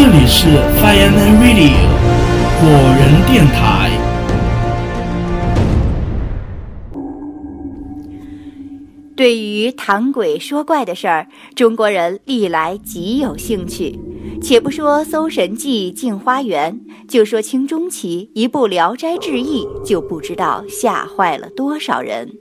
这里是 Fireman Radio 果仁电台。对于谈鬼说怪的事儿，中国人历来极有兴趣。且不说《搜神记》《镜花缘》，就说清中期一部《聊斋志异》，就不知道吓坏了多少人。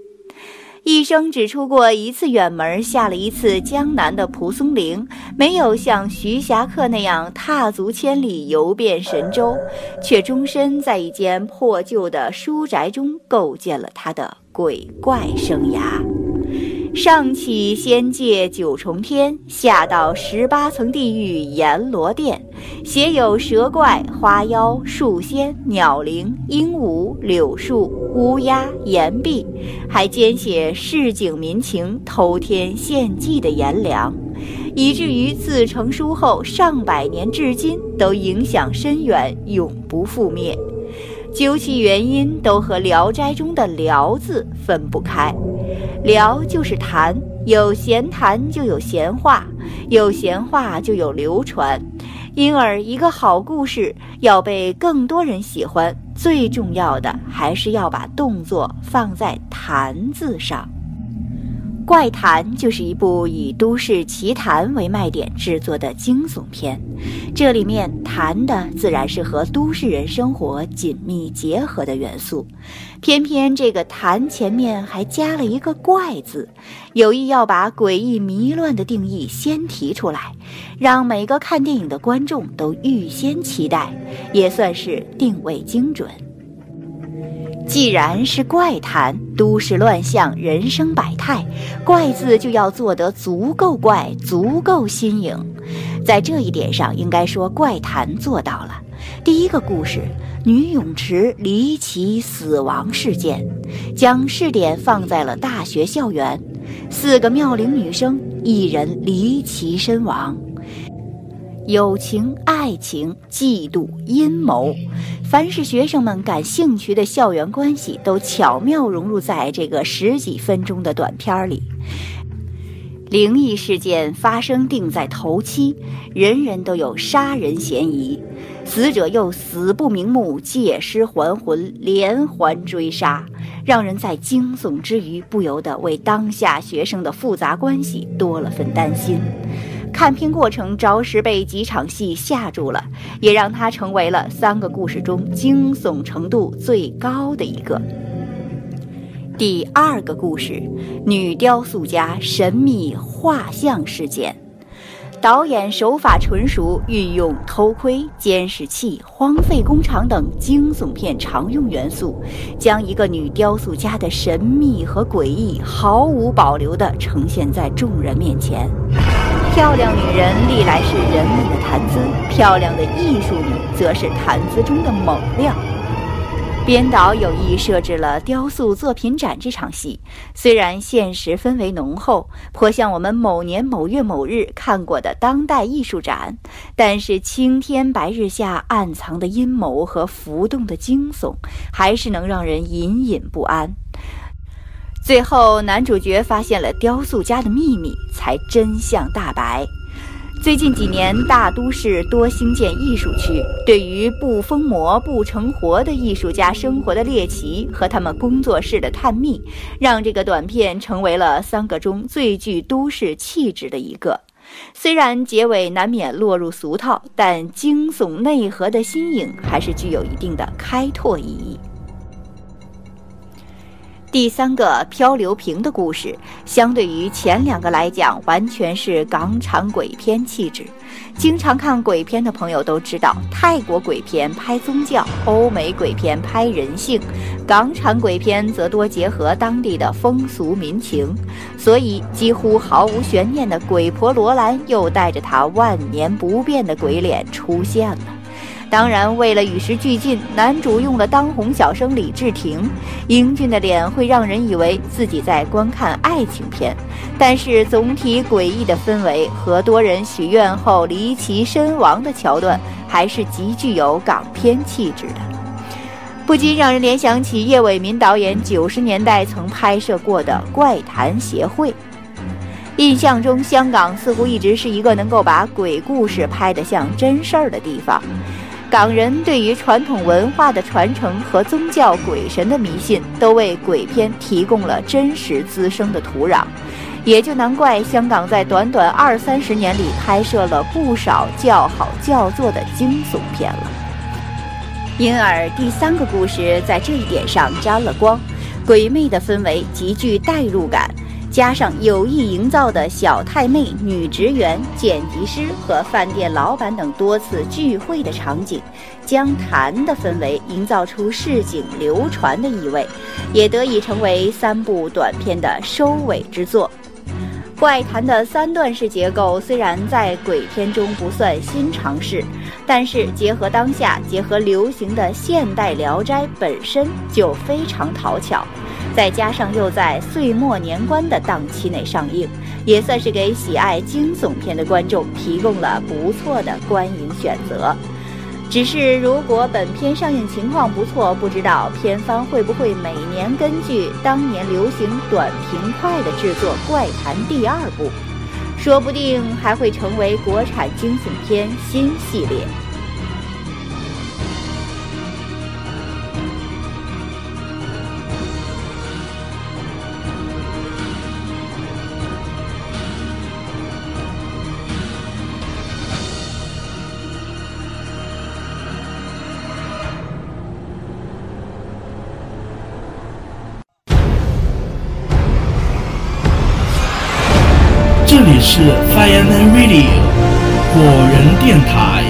一生只出过一次远门，下了一次江南的蒲松龄，没有像徐霞客那样踏足千里，游遍神州，却终身在一间破旧的书宅中构建了他的鬼怪生涯。上起仙界九重天，下到十八层地狱阎罗殿，写有蛇怪、花妖、树仙、鸟灵、鹦鹉、柳树、乌鸦、岩壁，还兼写市井民情、偷天献祭的阎良，以至于自成书后上百年至今都影响深远，永不覆灭。究其原因，都和《聊斋》中的“聊”字分不开。聊就是谈，有闲谈就有闲话，有闲话就有流传。因而，一个好故事要被更多人喜欢，最重要的还是要把动作放在“谈”字上。《怪谈》就是一部以都市奇谈为卖点制作的惊悚片，这里面谈的自然是和都市人生活紧密结合的元素。偏偏这个“谈”前面还加了一个“怪”字，有意要把诡异迷乱的定义先提出来，让每个看电影的观众都预先期待，也算是定位精准。既然是怪谈，都市乱象，人生百态，怪字就要做得足够怪，足够新颖。在这一点上，应该说怪谈做到了。第一个故事，女泳池离奇死亡事件，将试点放在了大学校园，四个妙龄女生，一人离奇身亡。友情、爱情、嫉妒、阴谋，凡是学生们感兴趣的校园关系，都巧妙融入在这个十几分钟的短片里。灵异事件发生定在头七，人人都有杀人嫌疑，死者又死不瞑目，借尸还魂，连环追杀，让人在惊悚之余，不由得为当下学生的复杂关系多了份担心。看片过程着实被几场戏吓住了，也让他成为了三个故事中惊悚程度最高的一个。第二个故事：女雕塑家神秘画像事件。导演手法纯熟，运用偷窥、监视器、荒废工厂等惊悚片常用元素，将一个女雕塑家的神秘和诡异毫无保留地呈现在众人面前。漂亮女人历来是人们的谈资，漂亮的艺术女则是谈资中的猛料。编导有意设置了雕塑作品展这场戏，虽然现实氛围浓厚，颇像我们某年某月某日看过的当代艺术展，但是青天白日下暗藏的阴谋和浮动的惊悚，还是能让人隐隐不安。最后，男主角发现了雕塑家的秘密，才真相大白。最近几年，大都市多兴建艺术区，对于不疯魔不成活的艺术家生活的猎奇和他们工作室的探秘，让这个短片成为了三个中最具都市气质的一个。虽然结尾难免落入俗套，但惊悚内核的新颖还是具有一定的开拓意义。第三个漂流瓶的故事，相对于前两个来讲，完全是港产鬼片气质。经常看鬼片的朋友都知道，泰国鬼片拍宗教，欧美鬼片拍人性，港产鬼片则多结合当地的风俗民情。所以，几乎毫无悬念的鬼婆罗兰又带着她万年不变的鬼脸出现了。当然，为了与时俱进，男主用了当红小生李治廷，英俊的脸会让人以为自己在观看爱情片，但是总体诡异的氛围和多人许愿后离奇身亡的桥段，还是极具有港片气质的，不禁让人联想起叶伟民导演九十年代曾拍摄过的《怪谈协会》。印象中，香港似乎一直是一个能够把鬼故事拍得像真事儿的地方。港人对于传统文化的传承和宗教鬼神的迷信，都为鬼片提供了真实滋生的土壤，也就难怪香港在短短二三十年里拍摄了不少叫好叫座的惊悚片了。因而，第三个故事在这一点上沾了光，鬼魅的氛围极具代入感。加上有意营造的小太妹、女职员、剪辑师和饭店老板等多次聚会的场景，将谈的氛围营造出市井流传的意味，也得以成为三部短片的收尾之作。怪谈的三段式结构虽然在鬼片中不算新尝试，但是结合当下、结合流行的现代《聊斋》本身就非常讨巧。再加上又在岁末年关的档期内上映，也算是给喜爱惊悚片的观众提供了不错的观影选择。只是如果本片上映情况不错，不知道片方会不会每年根据当年流行短平快的制作《怪谈》第二部，说不定还会成为国产惊悚片新系列。是 Fireman Radio 火人电台。